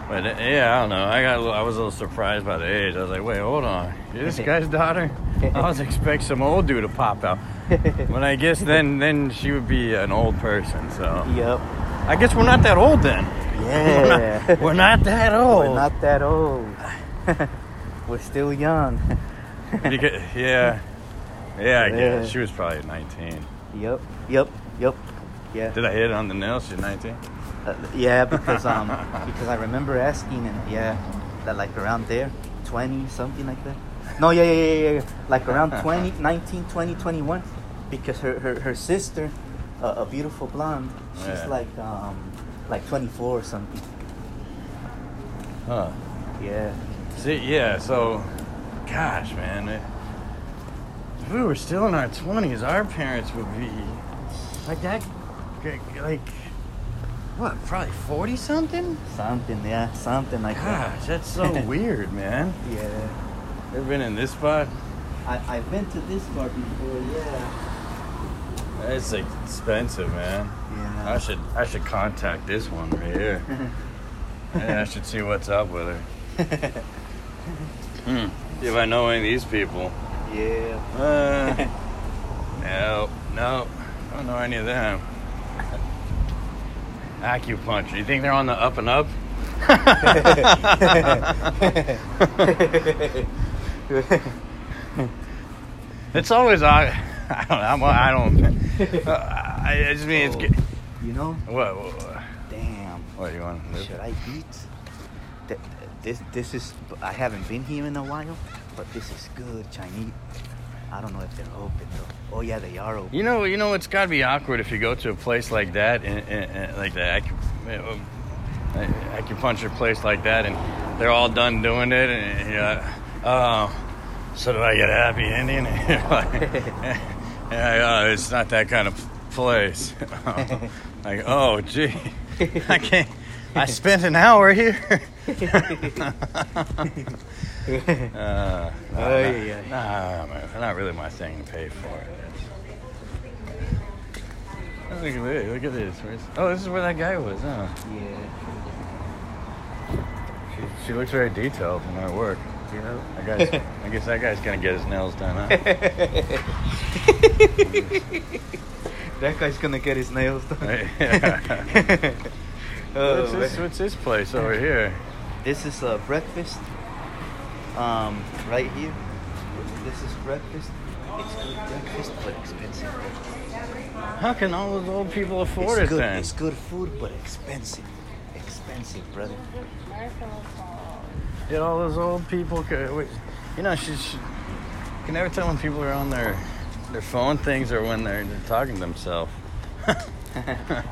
But uh, yeah, I don't know. I got a little, I was a little surprised by the age. I was like, wait, hold on, you this guy's *laughs* daughter? I was expecting some old dude to pop out. *laughs* But I guess then then she would be an old person. So Yep. I guess we're not that old then. We're Yeah. not, we're not that old. We're not that old. *laughs* We're still young. Because, yeah, yeah. I guess she was probably 19. Yep. Yep. Yep. Yeah. Did I hit it on the nail? She's 19. Uh, yeah, because um, *laughs* because I remember asking and yeah, that like around there, twenty something like that. No, yeah, yeah, yeah, yeah, like around *laughs* 20, 19, 20, 21. because her her, her sister, uh, a beautiful blonde, she's Yeah. like um like twenty four or something. Huh. Yeah. See, yeah. So, gosh, man. it- if we were still in our 20s, our parents would be like that. Like, what? Probably 40 something. Something, yeah, something like that. Gosh, that's so *laughs* weird, man. Yeah. Ever been in this spot? I, I've been to this bar before, yeah. It's expensive, man. Yeah. I should I should contact this one right here. *laughs* yeah, I should see what's up with her. *laughs* Hmm. See if I know any of these people. Yeah. Uh, *laughs* no, no, I don't know any of them. Acupuncture. You think they're on the up and up? *laughs* It's always I. I don't. I'm, I don't. Uh, I, I just mean it's. good. you know? What? What? Damn. What do you want? to Should I eat? This this is I haven't been here in a while, but this is good Chinese. I don't know if they're open though. Oh yeah, they are open. You know, you know, it's got to be awkward if you go to a place like that, and, and, and like the acu- uh, acupuncture place like that, and they're all done doing it, and you're like, oh, so do I get a happy ending? *laughs* Yeah, *laughs* oh, it's not that kind of place. *laughs* like, oh, gee, I can't. I spent an hour here. Uh, nah, Oh, yeah, yeah. Nah, man, not really my thing to pay for it. Look at this. Look at this. Where's- Oh, this is where that guy was, huh? Yeah. She, she looks very detailed in her work. Yeah. I guess, I guess that guy's gonna get his nails done, huh? *laughs* that guy's gonna get his nails done. yeah. *laughs* *laughs* Oh, what's, this, what's this place over here? This is uh, breakfast. Um, right here. This is breakfast. It's good breakfast, but expensive. How can all those old people afford it's it good. then? It's good food, but expensive. Expensive, brother. Yeah, all those old people. You know, she's. She, you can never tell when people are on their their phone things or when they're, they're talking to themselves. *laughs* I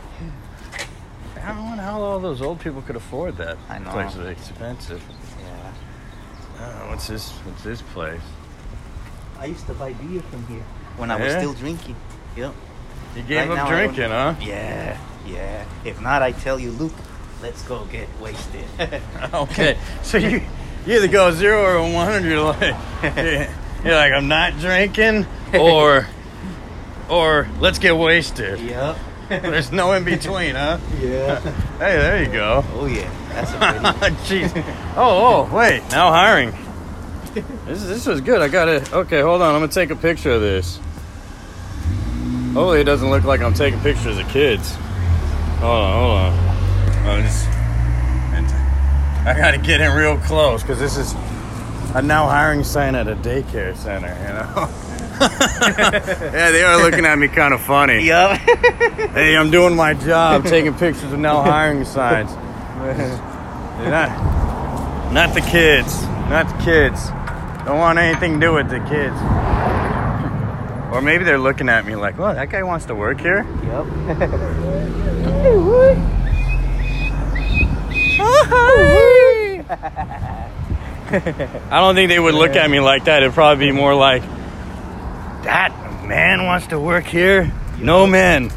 don't know how all those old people could afford that. I know. Place is expensive. Uh, what's this? What's this place? I used to buy beer from here when I was Yeah? still drinking. Yep. You gave Right up I don't- drinking, huh? Yeah, yeah. If not, I tell you, Luke, let's go get wasted. *laughs* okay, so you you either go zero or one hundred. You're like, *laughs* you're like I'm not drinking, or or let's get wasted. yep. *laughs* There's no in between, huh? Yeah. *laughs* Hey, there you go. Oh yeah, that's a. *laughs* Jeez. Oh, oh, wait. Now hiring. This this was good. I got it. Okay, hold on. I'm gonna take a picture of this. Hopefully, it doesn't look like I'm taking pictures of kids. Hold on, hold on. Oh, just, I gotta get in real close because this is a now hiring sign at a daycare center. You know. Yeah, they are looking at me kind of funny. Yup. *laughs* Hey, I'm doing my job, *laughs* taking pictures of now hiring signs. Not, not the kids. Not the kids. Don't want anything to do with the kids. Or maybe they're looking at me like, "Well, that guy wants to work here." Yep. *laughs* I don't think they would look at me like that. It'd probably be more like, "That man wants to work here." No men.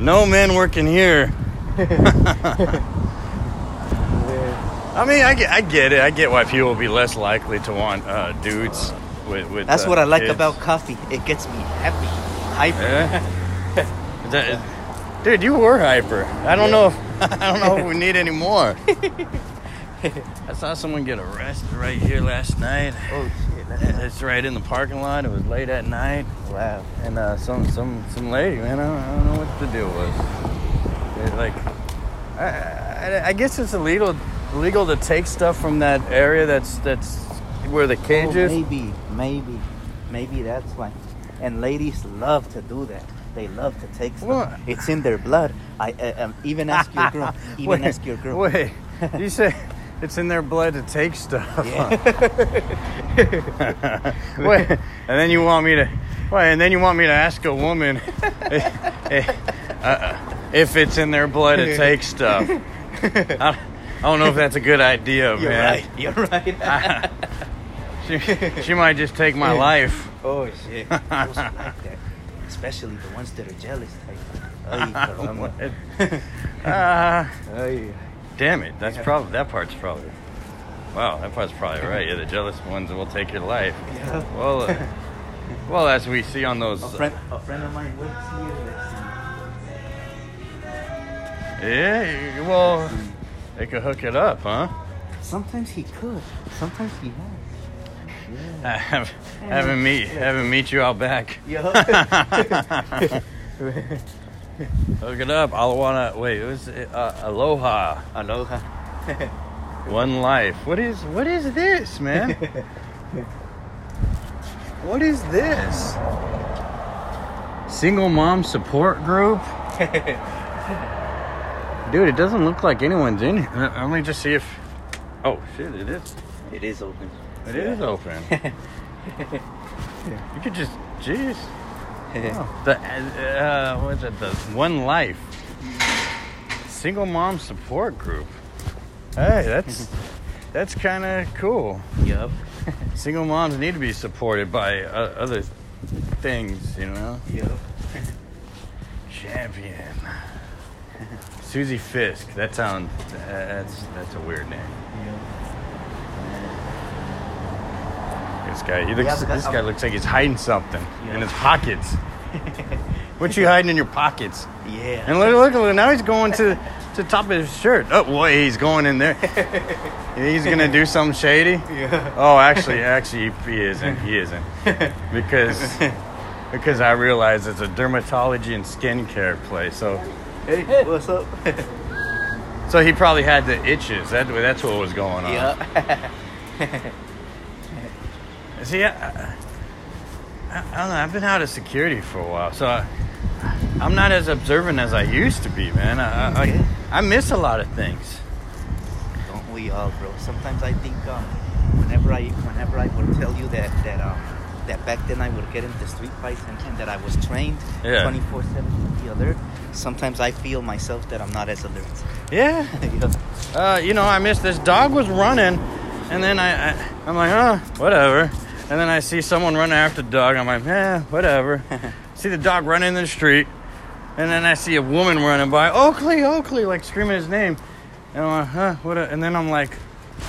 No men working here. *laughs* I mean, I get, I get it. I get why people will be less likely to want uh, dudes with. with That's uh, what I like kids. about coffee. It gets me happy, hyper. Yeah. *laughs* That- dude, you were hyper. I don't know if *laughs* I don't know if we need any more. I saw someone get arrested right here last night. Oh *laughs* It's right in the parking lot. It was late at night, wow. and uh, some some some lady, man, I don't, I don't know what the deal was. It, like, I, I, I guess it's illegal illegal to take stuff from that area that's that's where the cage Oh, is. maybe, maybe, maybe that's why. And ladies love to do that. They love to take stuff. It's in their blood. I uh, um, even ask your girl. *laughs* Even Wait, ask your girl. Wait, *laughs* you say it's in their blood to take stuff? *laughs* Wait, and then you want me to, wait, and then you want me to ask a woman if, uh, if it's in their blood to take stuff. *laughs* I, I don't know if that's a good idea, You're man. right. You're right. *laughs* She, she might just take my life. oh shit. Like that, especially the ones that are jealous. Like, ay, caramba. Uh, Ay. Damn it, that's probably that part's probably. Wow, that part's probably right. Yeah, the jealous ones will take your life. Yeah. Well, uh, *laughs* well, as we see on those. A friend, a friend of mine works here. Yeah, well, they could hook it up, huh? Sometimes he could. Sometimes he has. Have, have him meet, have him meet you out back. Yeah. *laughs* *laughs* *laughs* Hook it up. Wanna wait. It was uh, Aloha, Aloha. *laughs* one life. What is what is this, man? *laughs* what is this? Single mom support group. Dude, it doesn't look like anyone's in here. Uh, Let me just see if. Oh shit! It is. It is open. It is open. You could just, jeez. Oh, *laughs* the uh, what's it? The One Life Single Mom Support Group. Hey, that's *laughs* that's kind of cool. Yup. *laughs* Single moms need to be supported by uh, other things, you know. Yup. Champion. Susie Fisk. That sounds. That's that's a weird name. This guy. He looks. Yeah, this guy looks like he's hiding something in his pockets. *laughs* what you hiding in your pockets? Yeah. And look, look, look, now he's going to to the top of his shirt. Oh, boy, he's going in there. *laughs* he's gonna do something shady. Yeah. Oh, actually, actually, he isn't. He isn't *laughs* because because I realize it's a dermatology and skincare place. So, Hey, what's up? So he probably had the itches. That, that's what was going on. Yeah. See, I, I, I don't know. I've been out of security for a while, so I, I'm not as observant as I used to be, man. I, I, Okay. I, I miss a lot of things. Don't we all, bro? Sometimes I think um, whenever I whenever I would tell you that that um that back then I would get into street fights and, and that I was trained Yeah. 24 7 to be alert. Sometimes I feel myself that I'm not as alert. Yeah. *laughs* Yeah. Uh, you know, I miss this dog was running, and then I, I I'm like, oh, whatever. And then I see someone running after the dog. I'm like, eh, whatever. *laughs* see the dog running in the street, and then I see a woman running by, Oakley, Oakley, like screaming his name. And I'm like, huh, what? A, and then I'm like,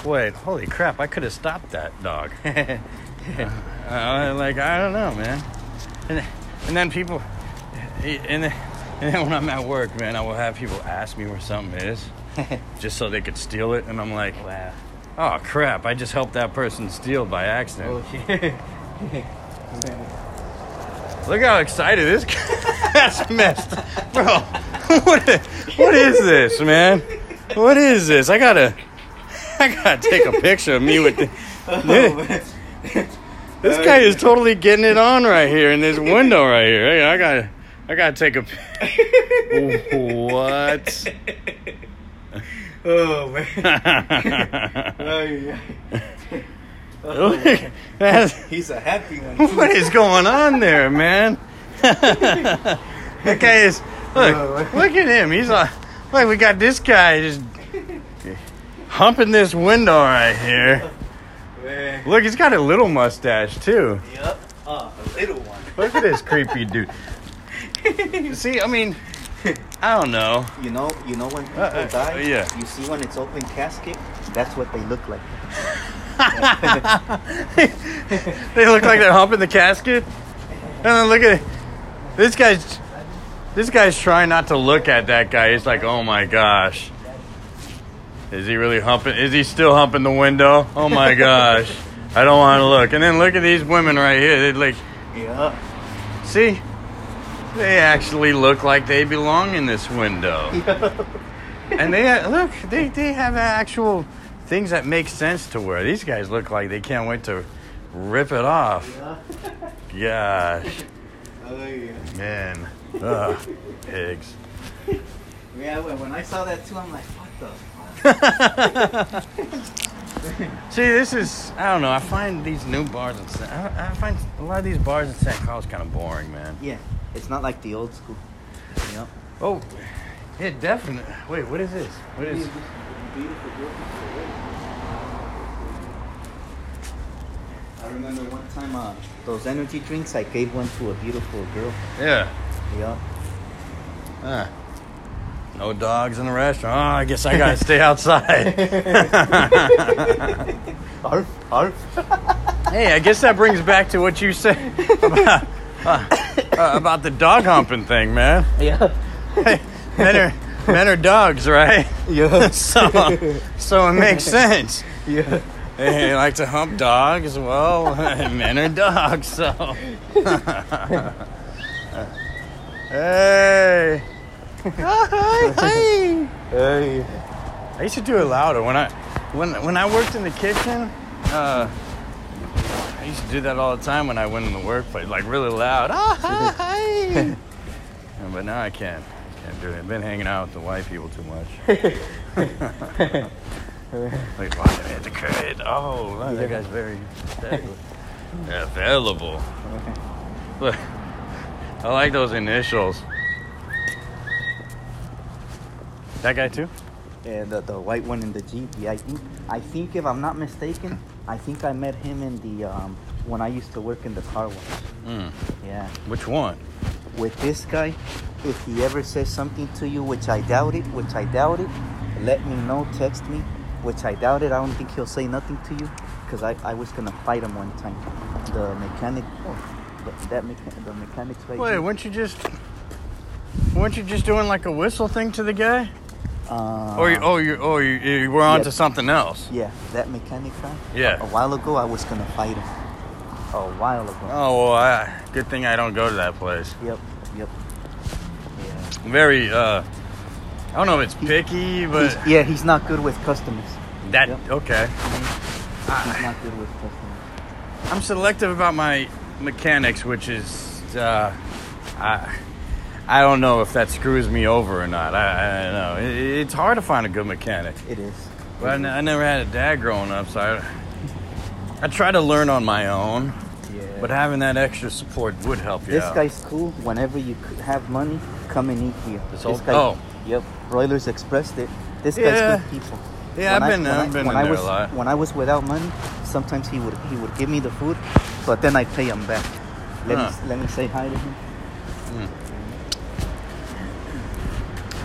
wait, holy crap, I could have stopped that dog. *laughs* Uh, like I don't know, man. And, and then people, and then, and then when I'm at work, man, I will have people ask me where something is, *laughs* just so they could steal it, and I'm like, wow. Oh crap, I just helped that person steal by accident. Oh shit. *laughs* Look how excited this guy. *laughs* That's messed, bro. *laughs* What what is this, man? What is this? I gotta, I gotta take a picture of me with the. This guy is totally getting it on right here in this window right here. Hey, I gotta, I gotta take a. what? Oh man. *laughs* Look, oh, that's- He's a happy one. *laughs* what is going on there, man? *laughs* that guy is. Look, oh, look at him. He's like, look, we got this guy just humping this window right here. Man. Look, he's got a little mustache too. Yep. Oh, a little one. Look at this creepy dude. See, I mean, *laughs* I don't know. You know, you know when people Uh, uh, die. yeah. You see when it's open casket. That's what they look like. *laughs* they look like they're humping the casket. And then look at this guy's. This guy's trying not to look at that guy. He's like, oh my gosh. Is he really humping? Is he still humping the window? Oh my *laughs* gosh. I don't want to look. And then look at these women right here. They like, Yeah. see, they actually look like they belong in this window. *laughs* And they look, they they have actual things that make sense to wear. These guys look like they can't wait to rip it off. Gosh, *laughs* Oh yeah. man, *laughs* Ugh, pigs. Yeah. When, when I saw that too, I'm like, what the. fuck? See, this is I don't know. I find these new bars in San, I, I find a lot of these bars in San Carlos kind of boring, man. Yeah. It's not like the old school. You know. Oh, yeah, definitely. Wait, what is this? What is? I remember one time uh, those energy drinks. I gave one to a beautiful girl. Yeah. Yeah. Ah. No dogs in the restaurant. Oh, I guess I gotta stay *laughs* outside. *laughs* Arf, arf. hey, I guess that brings back to what you said *laughs* about, uh, uh, about the dog humping thing, man. *laughs* Yeah. Hey, men are men are dogs, right? Yeah. *laughs* So, so it makes sense. Yeah. They like to hump dogs. Well, *laughs* men are dogs, so. hey. Hi, hi. Hey. I used to do it louder when I when when I worked in the kitchen. Uh, I used to do that all the time when I went in the workplace, like really loud. Ah, hi, hi. *laughs* But now I can't. Can't do it. I've been hanging out with the white people too much. Wait, wow, they had the credit. Oh, wow, that guy's very *laughs* available. Look, I like those initials. That guy too? And the, the white one in the Jeep. Yeah, I think I think if I'm not mistaken, I think I met him in the um when I used to work in the car wash. Mm. Yeah. Which one? With this guy, if he ever says something to you, which I doubt it, which I doubt it, let me know, text me, which I doubt it. I don't think he'll say nothing to you, because I, I was gonna fight him one time. The mechanic, the, that mechanic, the mechanic's right Wait, here. weren't you just weren't you just doing like a whistle thing to the guy? Uh, or you, oh, you oh you, you were on yeah. to something else? Yeah, that mechanic guy. Yeah. A, a while ago, I was gonna fight him. A while ago. Oh well, I, good thing I don't go to that place. Yep. Yep. Yeah. Very uh, I don't know if it's picky, but He's, yeah, he's not good with customers. that Yep. okay. He's not good with customers. I'm selective about my mechanics, which is uh, I I don't know if that screws me over or not. I, I don't know. It, it's hard to find a good mechanic. It is. But I, n- I never had a dad growing up, so I I try to learn on my own. Yeah. But having that extra support would help you This out. guy's cool. Whenever you have money, come and eat here. This This guy, oh. Yep. Broilers expressed it. This Yeah. guy's good people. Yeah, When I've been- when I've I- been when I there was, a lot. When I was without money, sometimes he would he would give me the food, but then I'd pay him back. Let Huh. me let me say hi to him.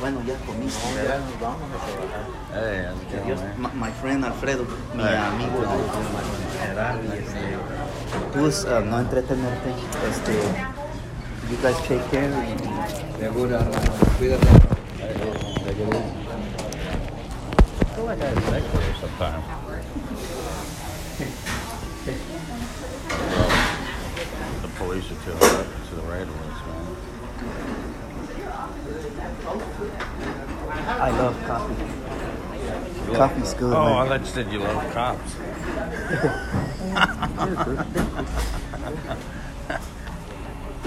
Bueno, ya comiste, ¿verdad? Vamos a trabajar. Hey, how's it Que going, Dios- man? my, my friend Alfredo, mi Hey. amigo de y este, pues uh, no entretenerte, este, you guys take care y, Seguro, hermano. Cuídate. I feel like I have sex with her sometimes. Police are to the, to the right of us, man. I love coffee. Coffee's good, Oh, I man. thought you said you love cops. *laughs*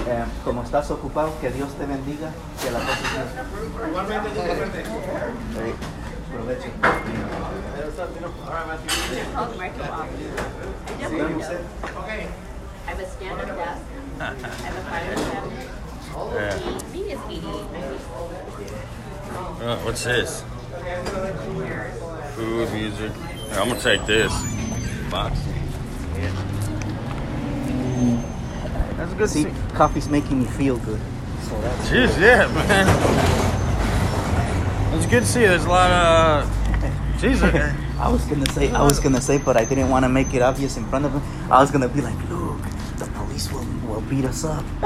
Eh, como estás ocupado, que Dios te bendiga, que la pases bien. Igualmente, Eh, Provecho. I have a stand-up desk. I have a fire cabinet. Yeah. I think it's 88. Uh, what's this? Food, music. Here, I'm gonna take this. Box. That's a good See, coffee's making me feel good. So that's Jeez, yeah, man. It's good to see. There's a lot of. Jeez, uh, *laughs* I was gonna say, I was gonna say, but I didn't want to make it obvious in front of him. I was gonna be like, look, the police will, beat us up. *laughs*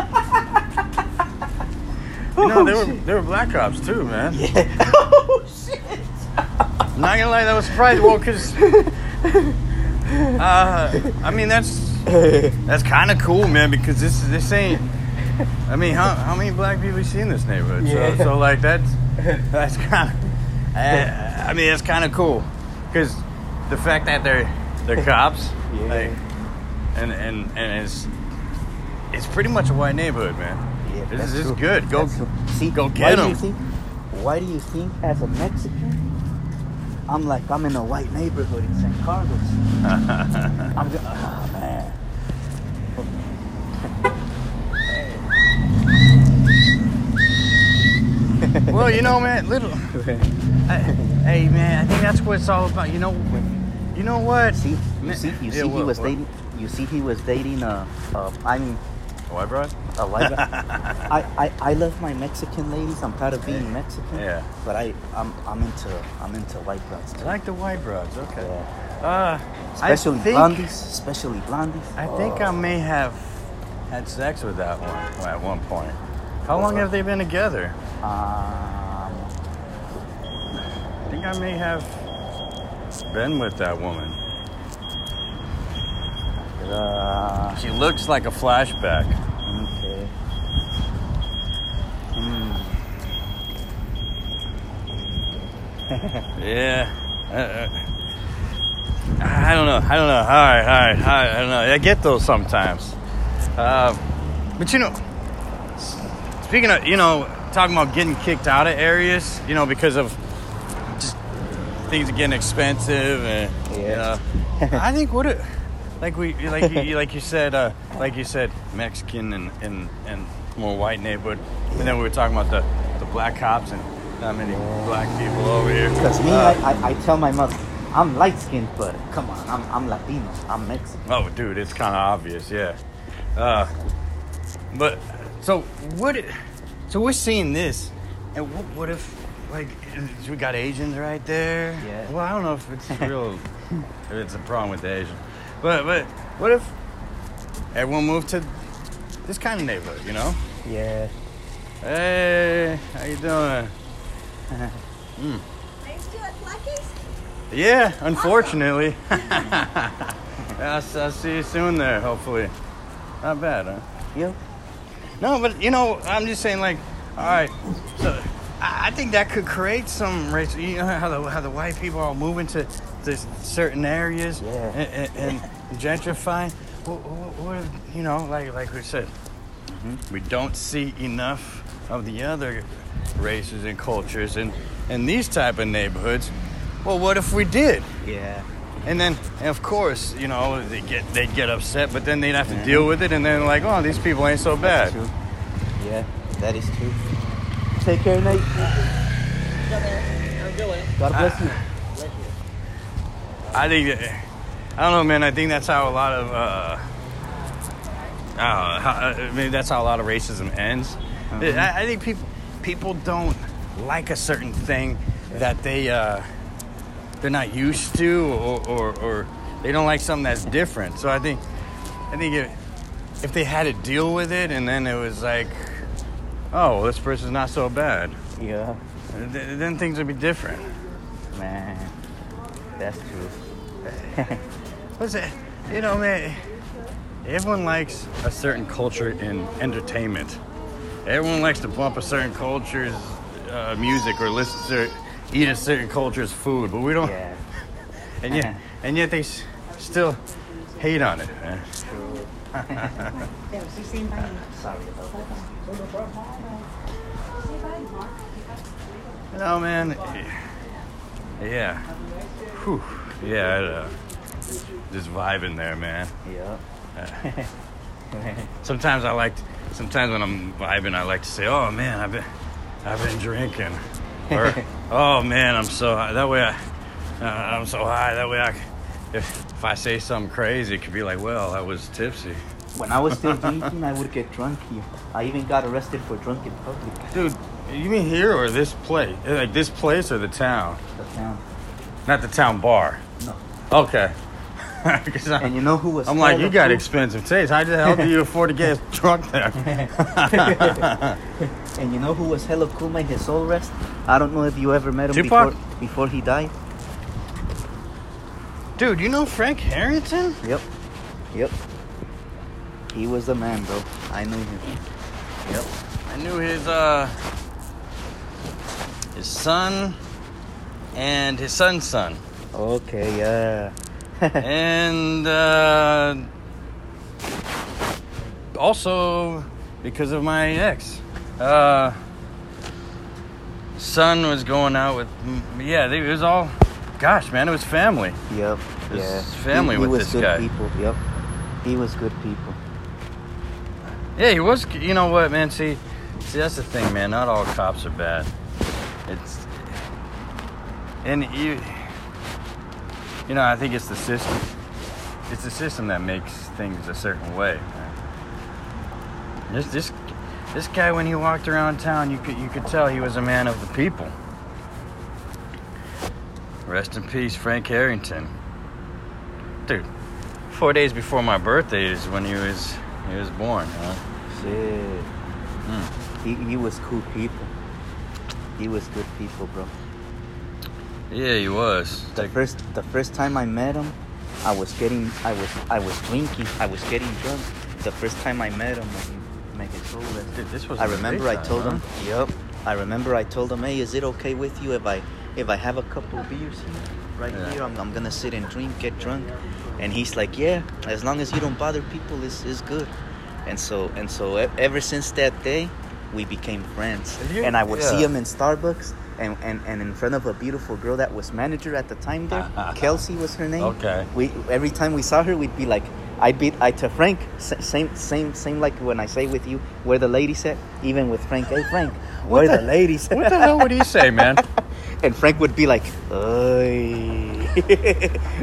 you know, they Oh, were were black cops too, man. Yeah. *laughs* oh shit. I'm not gonna lie, that was surprising. Well, cause, uh, I mean, that's that's kind of cool, man. Because this this ain't. I mean, how how many black people you see in this neighborhood? Yeah. So so like that's *laughs* that's kind of. I, I mean, that's kind of cool, because the fact that they're they're cops, Yeah. like, and and and it's it's pretty much a white neighborhood, man. Yeah, this is good. Go. See, go get do you 'em. think? Why do you think, as a Mexican, I'm like I'm in a white neighborhood in San Carlos? *laughs* I'm go- oh ah, man. well, you know, man, little. *laughs* I, hey, man, I think that's what it's all about. You know, you know what? See, you see, you Yeah, see, he what- was what? dating. You see, he was dating a, a I mean, White broad? a white. I, I, I love my Mexican ladies. I'm proud of being Mexican. Yeah. But I, I'm, I'm into, I'm into white broads. I like the white broads. Okay. Uh, Especially think, blondies. Especially blondies. I think I may have had sex with that one at one point. How long have they been together? Um, I think I may have been with that woman. Uh, She looks like a flashback. okay. Hmm. *laughs* Yeah. Uh, I don't know. I don't know. All right, all right, all right. I don't know. I get those sometimes. Uh, but you know, speaking of, you know, talking about getting kicked out of areas, you know, because of just things getting expensive and you Yeah. know, I think what it, like we, like you, like you said, uh, like you said, Mexican and and and more white neighborhood, and then we were talking about the the black cops and not many black people over here. Because me, Uh, I, I, I tell my mother, I'm light skinned, but come on, I'm, I'm Latino. I'm Mexican. Oh, dude, it's kind of obvious, yeah. Uh, but so what? it- So we're seeing this, and what, what if, like, we got Asians right there? Yeah. Well, I don't know if it's *laughs* real, if it's a problem with the Asian, But but what if everyone moved to this kind of neighborhood? You know? Yeah. Hey, how you doing? *laughs* Hmm. Are you still at Lucky's? Yeah, unfortunately. *laughs* *laughs* I'll, I'll see you soon there, hopefully. Not bad, huh? Yep. No, but you know, I'm just saying, like, all right, so I, think that could create some race. You know how the how the white people are moving to, to certain areas Yeah. and, and, and gentrifying. What, what, what you know, like like we said, mm-hmm. we don't see enough of the other races and cultures in in these type of neighborhoods. Well, what if we did? Yeah. And then, and of course, you know, they get they'd get upset, but then they'd have to deal with it, and then like, oh, these people ain't so bad. Yeah, that is true. Take care, Nate. I'm doing it. God bless you. I think, that- I don't know, man. I think that's how a lot of, uh, uh, how, uh, maybe that's how a lot of racism ends. I, I think people people don't like a certain thing that they uh, they're not used to, or, or, or they don't like something that's different. So I think I think if, if they had to deal with it, and then it was like, oh, well, this person's not so bad, Yeah, th- then things would be different. man. That's true. *laughs* What's it? You know, man. Everyone likes a certain culture in entertainment. Everyone likes to bump a certain culture's uh, music or listen to eat a certain culture's food, but we don't. Yeah, *laughs* And yet, and yet they s- still hate on it. Man. True. There, she's saying bye. Sorry about that. You man. Yeah. Whew. Yeah. I'd, uh, just vibing there, man. Yeah. *laughs* Sometimes I like, sometimes when I'm vibing, I like to say, "Oh man, I've been, I've been drinking," or *laughs* "Oh man, I'm so high." That way, I, uh, I'm so high. That way, I, if, if I say something crazy, it could be like, "Well, I was tipsy." when I was still *laughs* drinking, I would get drunk here. I even got arrested for drunk in public. Dude, you mean here or this place? Eh, like this place or the town? The town. Not the town bar. No. Okay. *laughs* And you know who was? I'm like, you got cool? expensive taste. How the hell do you afford to get *laughs* drunk there? And you know who was hella cool, man? His soul rest. I don't know if you ever met him Tupac? before before he died. Dude, you know Frank Harrington? Yep. Yep. He was the man, bro. I knew him. Yep. I knew his uh his son and his son's son. Okay, yeah. *laughs* and uh also because of my ex. Uh son was going out with yeah, they- it was all gosh, man, it was family. Yep. His yeah. family he, he with was this good guy. people. Yep. He was good people. Yeah, he was. You know what, man? See, see, that's the thing, man. Not all cops are bad. It's and you, you know, I think it's the system. It's the system that makes things a certain way. Man. This this this guy, when he walked around town, you could you could tell he was a man of the people. Rest in peace, Frank Harrington. Dude, four days before my birthday is when he was he was born. Huh? Shit. Hmm. He, he was cool people. He was good people, bro. Yeah, he was. The Like, first the first time I met him, I was getting I was I was drinking. I was getting drunk. The first time I met him when he made his soul. Dude, this was I remember I told huh? him. Yep. I remember I told him, hey, is it okay with you if I if I have a couple beers here, right Yeah. here? I'm, I'm gonna sit and drink, get drunk. And he's like, yeah, as long as you don't bother people, it's, it's good. And so and so ever since that day, we became friends. And you- and I would see him in Starbucks. And, and, and in front of a beautiful girl that was manager at the time there, *laughs* Kelsey was her name. Okay. We every time we saw her, we'd be like, I beat I to Frank. Same same same like when I say with you where the lady said, Even with Frank, hey Frank, *laughs* where the, the- ladies? What the hell would he say, man? *laughs* and Frank would be like, *laughs*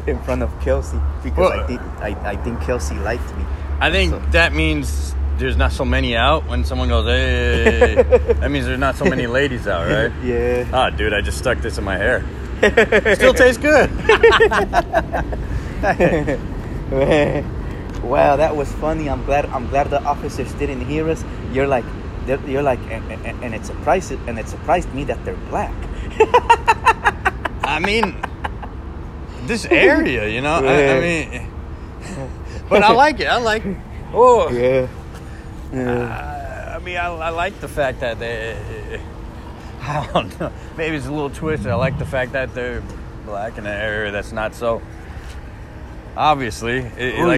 in front of Kelsey because I Well- think I, I think Kelsey liked me. I think So- that means there's not so many out when someone goes, hey. *laughs* that means there's not so many ladies out, right? *laughs* Yeah. Ah, dude, I just stuck this in my hair. Still tastes good. wow, that was funny. I'm glad. I'm glad the officers didn't hear us. You're like, you're like, and, and, and it surprised and it surprised me that they're black. *laughs* I mean, this area, you know. I, I mean, but I like it. I like. Oh, Yeah. Uh, I mean, I, I like the fact that they. *laughs* I don't know. Maybe it's a little twisted. I like the fact that they're black in an area that's not so. Obviously, it, it, like